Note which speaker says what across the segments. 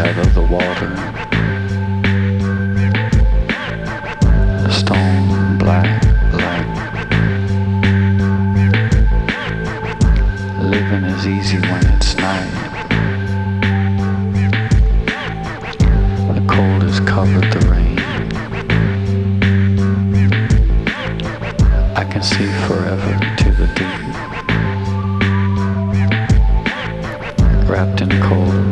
Speaker 1: The out of the water. A stone black light. Living is easy when it's night. The cold has covered the rain.
Speaker 2: I can see forever to the deep. Wrapped in cold,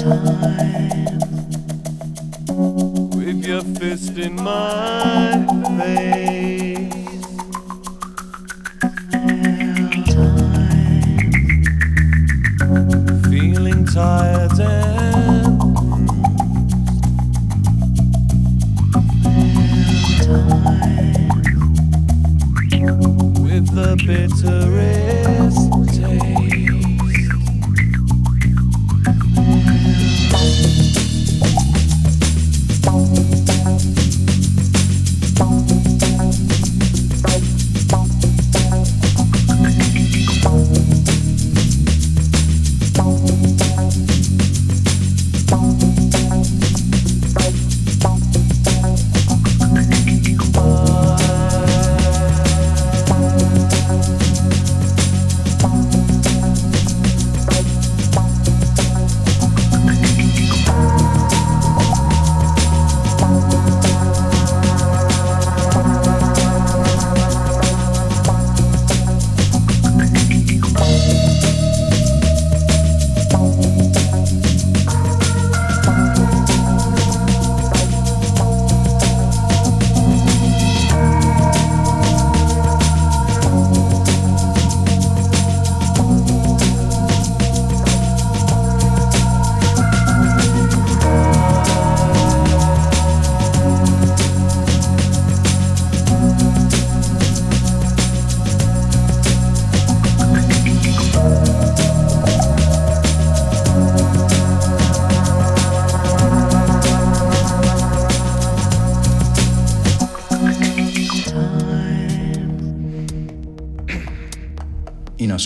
Speaker 3: time
Speaker 2: with your fist in
Speaker 4: mine.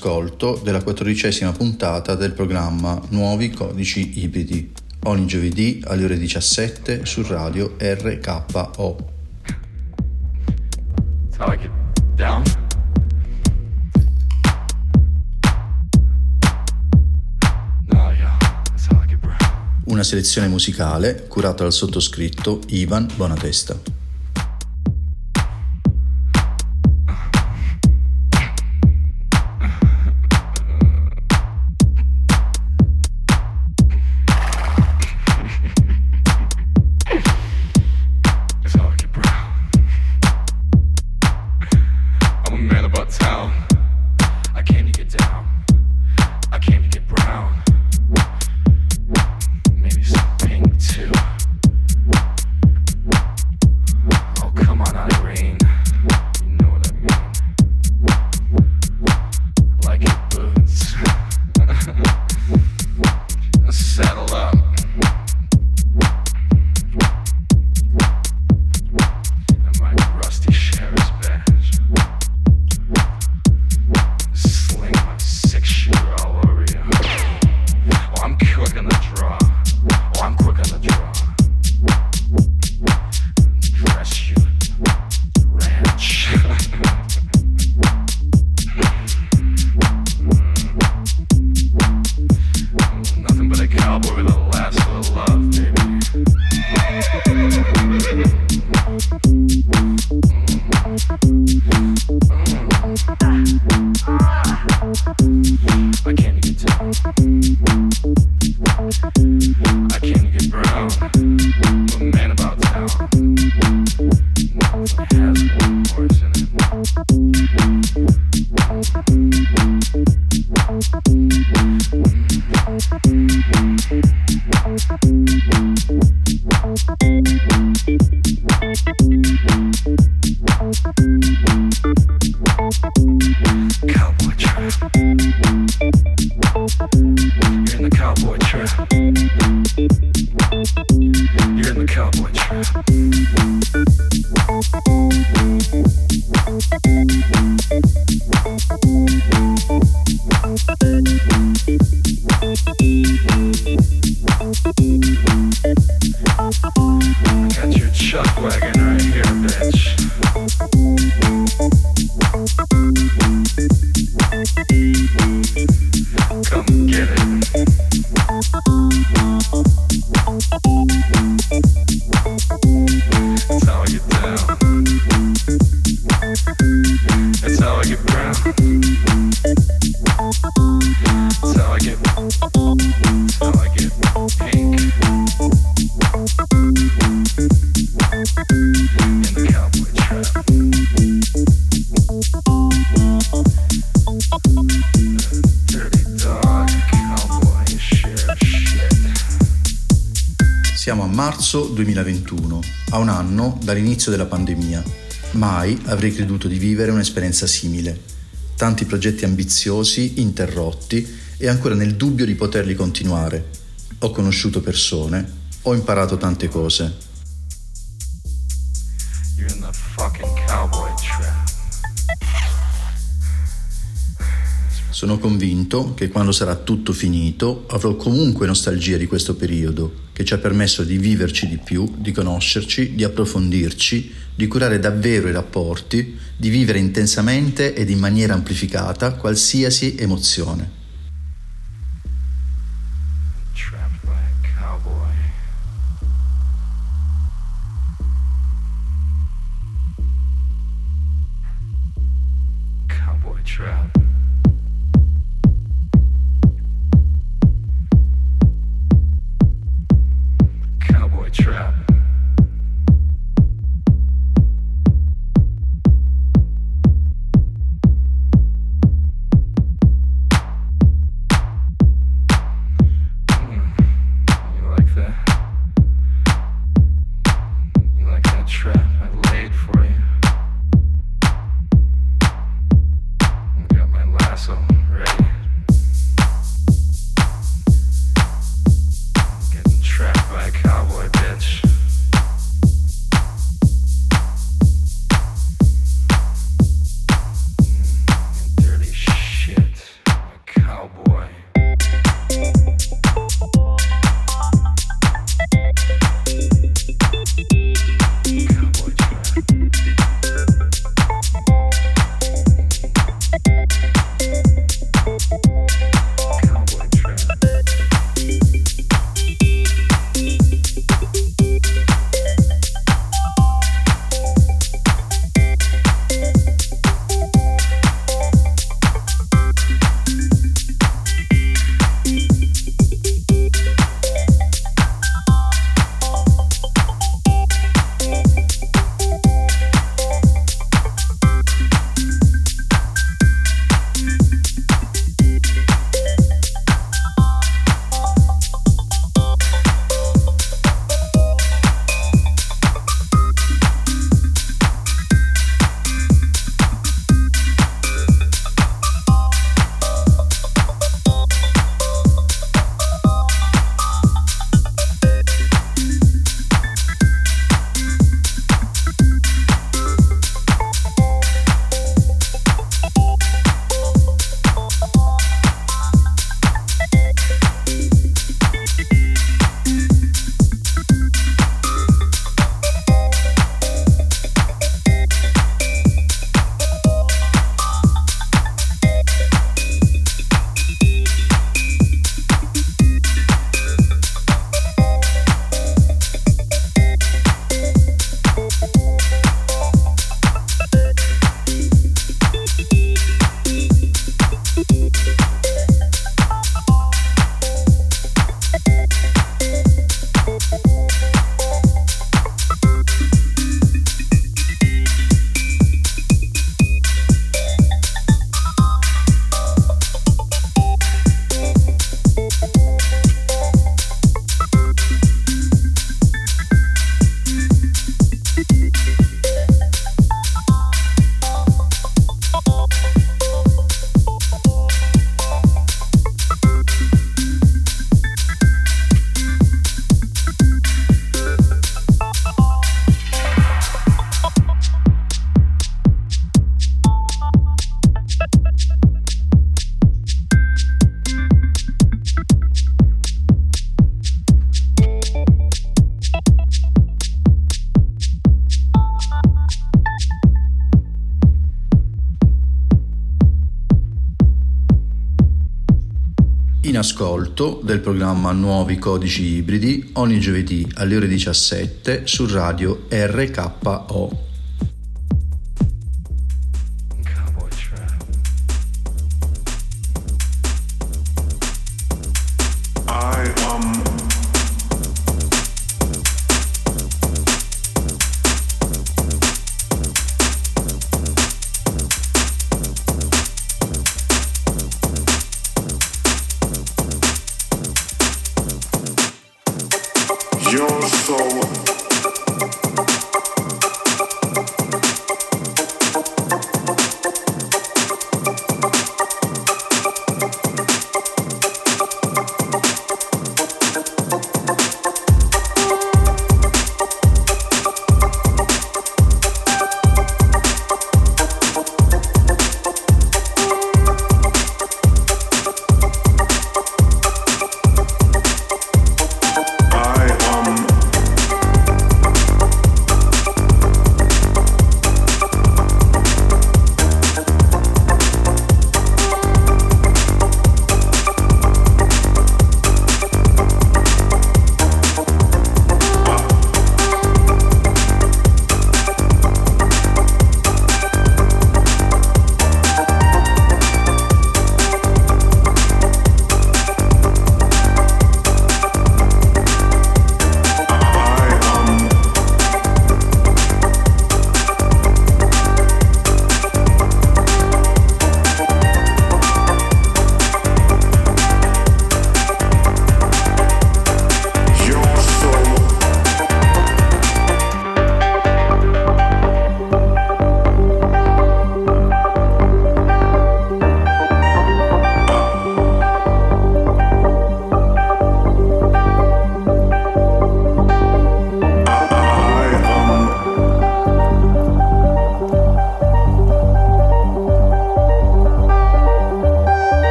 Speaker 4: ascolto della quattordicesima puntata del programma Nuovi Codici Ibridi, ogni giovedì alle ore 17 su radio RKO. Una selezione musicale curata dal sottoscritto Ivan Bonatesta.
Speaker 5: Marzo 2021, a un anno dall'inizio della pandemia. Mai avrei creduto di vivere un'esperienza simile. Tanti progetti ambiziosi, interrotti e ancora nel dubbio di poterli continuare. Ho conosciuto persone, ho imparato tante cose. Sono convinto che quando sarà tutto finito avrò comunque nostalgia di questo periodo che ci ha permesso di viverci di più, di conoscerci, di approfondirci, di curare davvero i rapporti, di vivere intensamente ed in maniera amplificata qualsiasi emozione.
Speaker 4: Cowboy trap. My lasso
Speaker 5: programma Nuovi Codici Ibridi ogni giovedì alle ore 17 su radio RKO.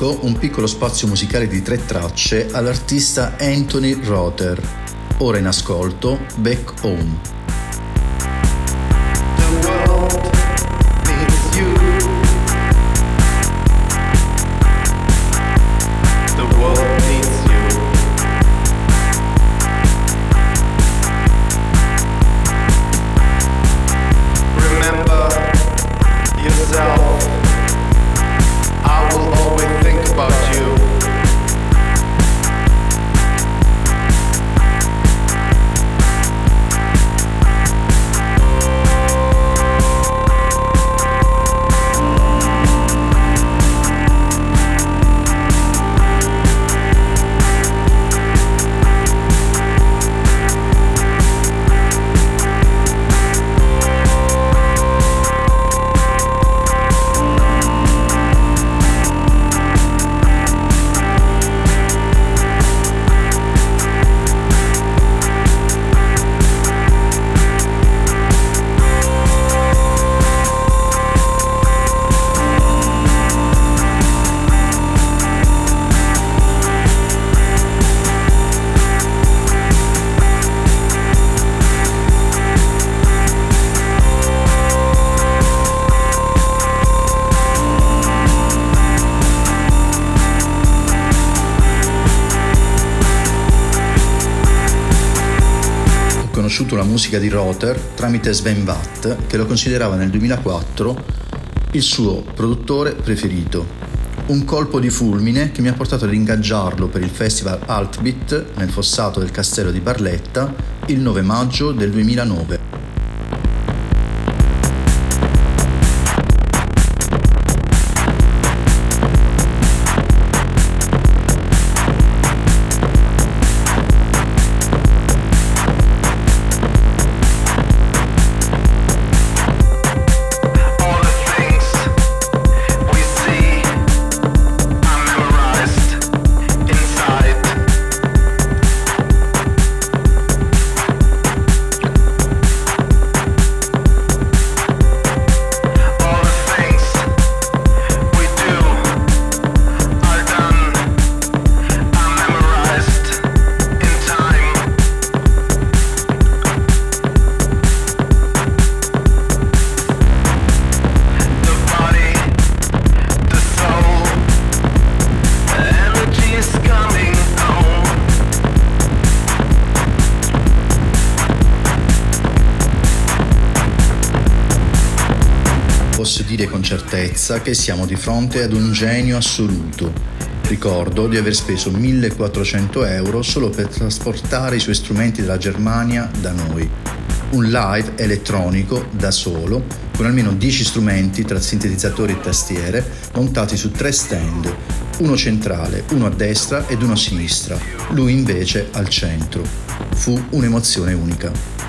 Speaker 5: dedico un piccolo spazio musicale di tre tracce all'artista Anthony Rother, ora in ascolto Back Home. politica di Rother tramite Sven Watt, che lo considerava nel 2004 il suo produttore preferito. Un colpo di fulmine che mi ha portato ad ingaggiarlo per il festival Altbit nel fossato del castello di Barletta il 9 maggio del 2009. Certezza che siamo di fronte ad un genio assoluto. Ricordo di aver speso 1400 euro solo per trasportare i suoi strumenti dalla Germania da noi. Un live elettronico da solo, con almeno 10 strumenti tra sintetizzatori e tastiere, montati su tre stand, uno centrale, uno a destra ed uno a sinistra, lui invece al centro. Fu un'emozione unica.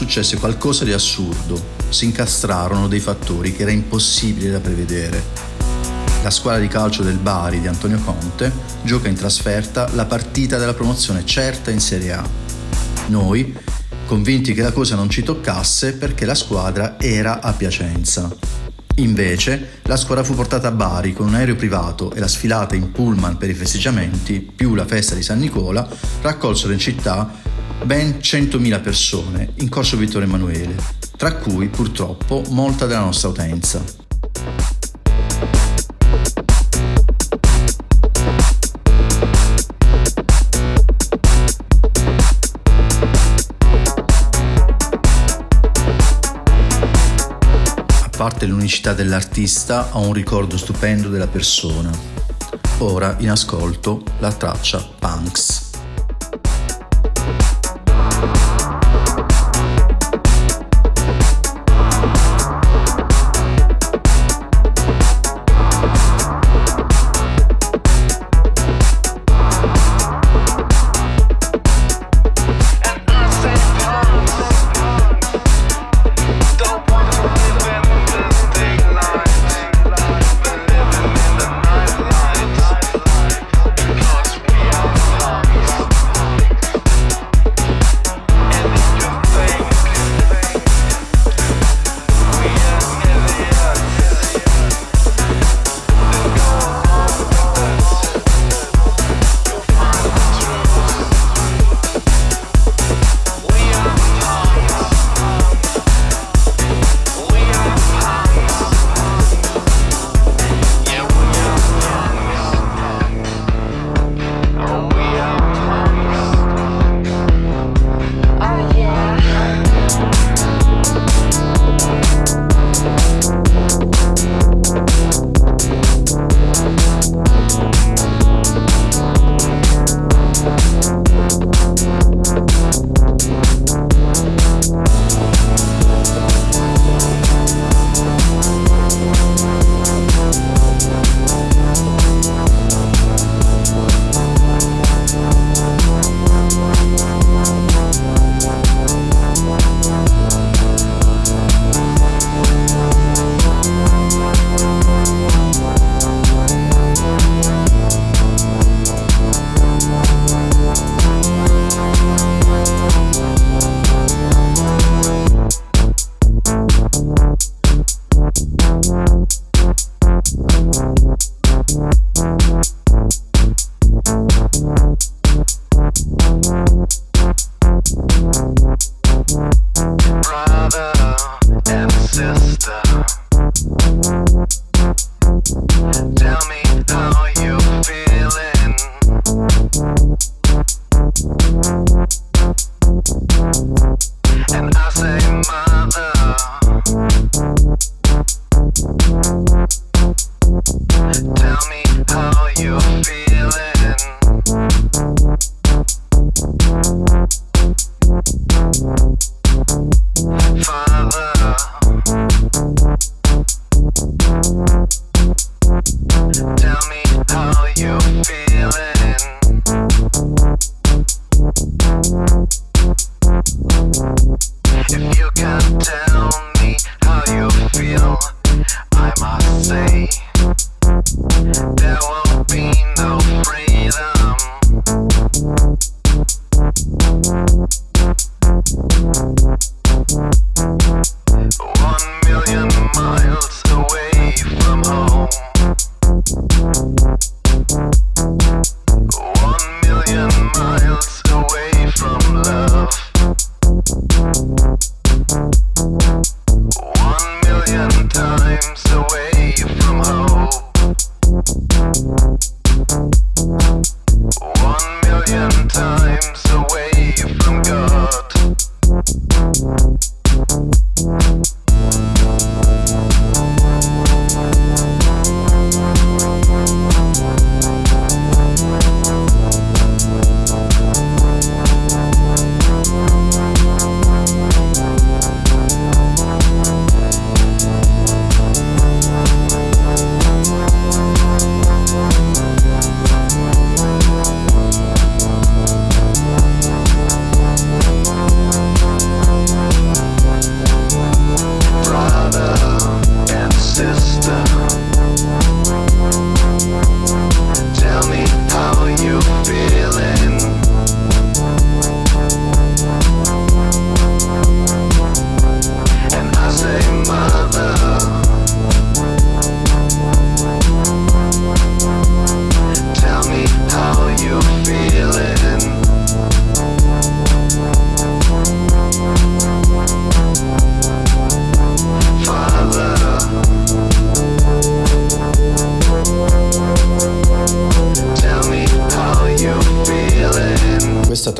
Speaker 5: Successe qualcosa di assurdo. Si incastrarono dei fattori che era impossibile da prevedere. La squadra di calcio del Bari di Antonio Conte gioca in trasferta la partita della promozione certa in Serie A. Noi, convinti che la cosa non ci toccasse perché la squadra era a Piacenza. Invece, la squadra fu portata a Bari con un aereo privato e la sfilata in pullman per i festeggiamenti, più la festa di San Nicola, raccolsero in città ben 100.000 persone in corso Vittorio Emanuele, tra cui purtroppo molta della nostra utenza. A parte l'unicità dell'artista, ho un ricordo stupendo della persona. Ora in ascolto la traccia Punks.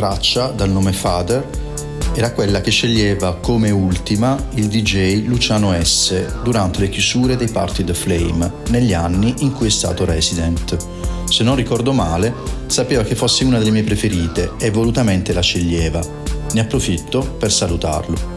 Speaker 5: Traccia, dal nome Father, era quella che sceglieva come ultima il DJ Luciano S durante le chiusure dei Party The Flame negli anni in cui è stato resident. Se non ricordo male, sapeva che fosse una delle mie preferite e volutamente la sceglieva. Ne approfitto per salutarlo.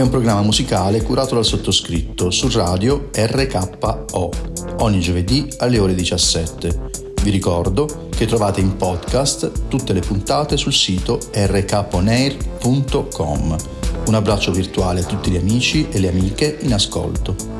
Speaker 5: È un programma musicale curato dal sottoscritto su radio RKO ogni giovedì alle ore 17. Vi ricordo che trovate in podcast tutte le puntate sul sito rkponair.com. Un abbraccio virtuale a tutti gli amici e le amiche in ascolto.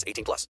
Speaker 6: 18 plus.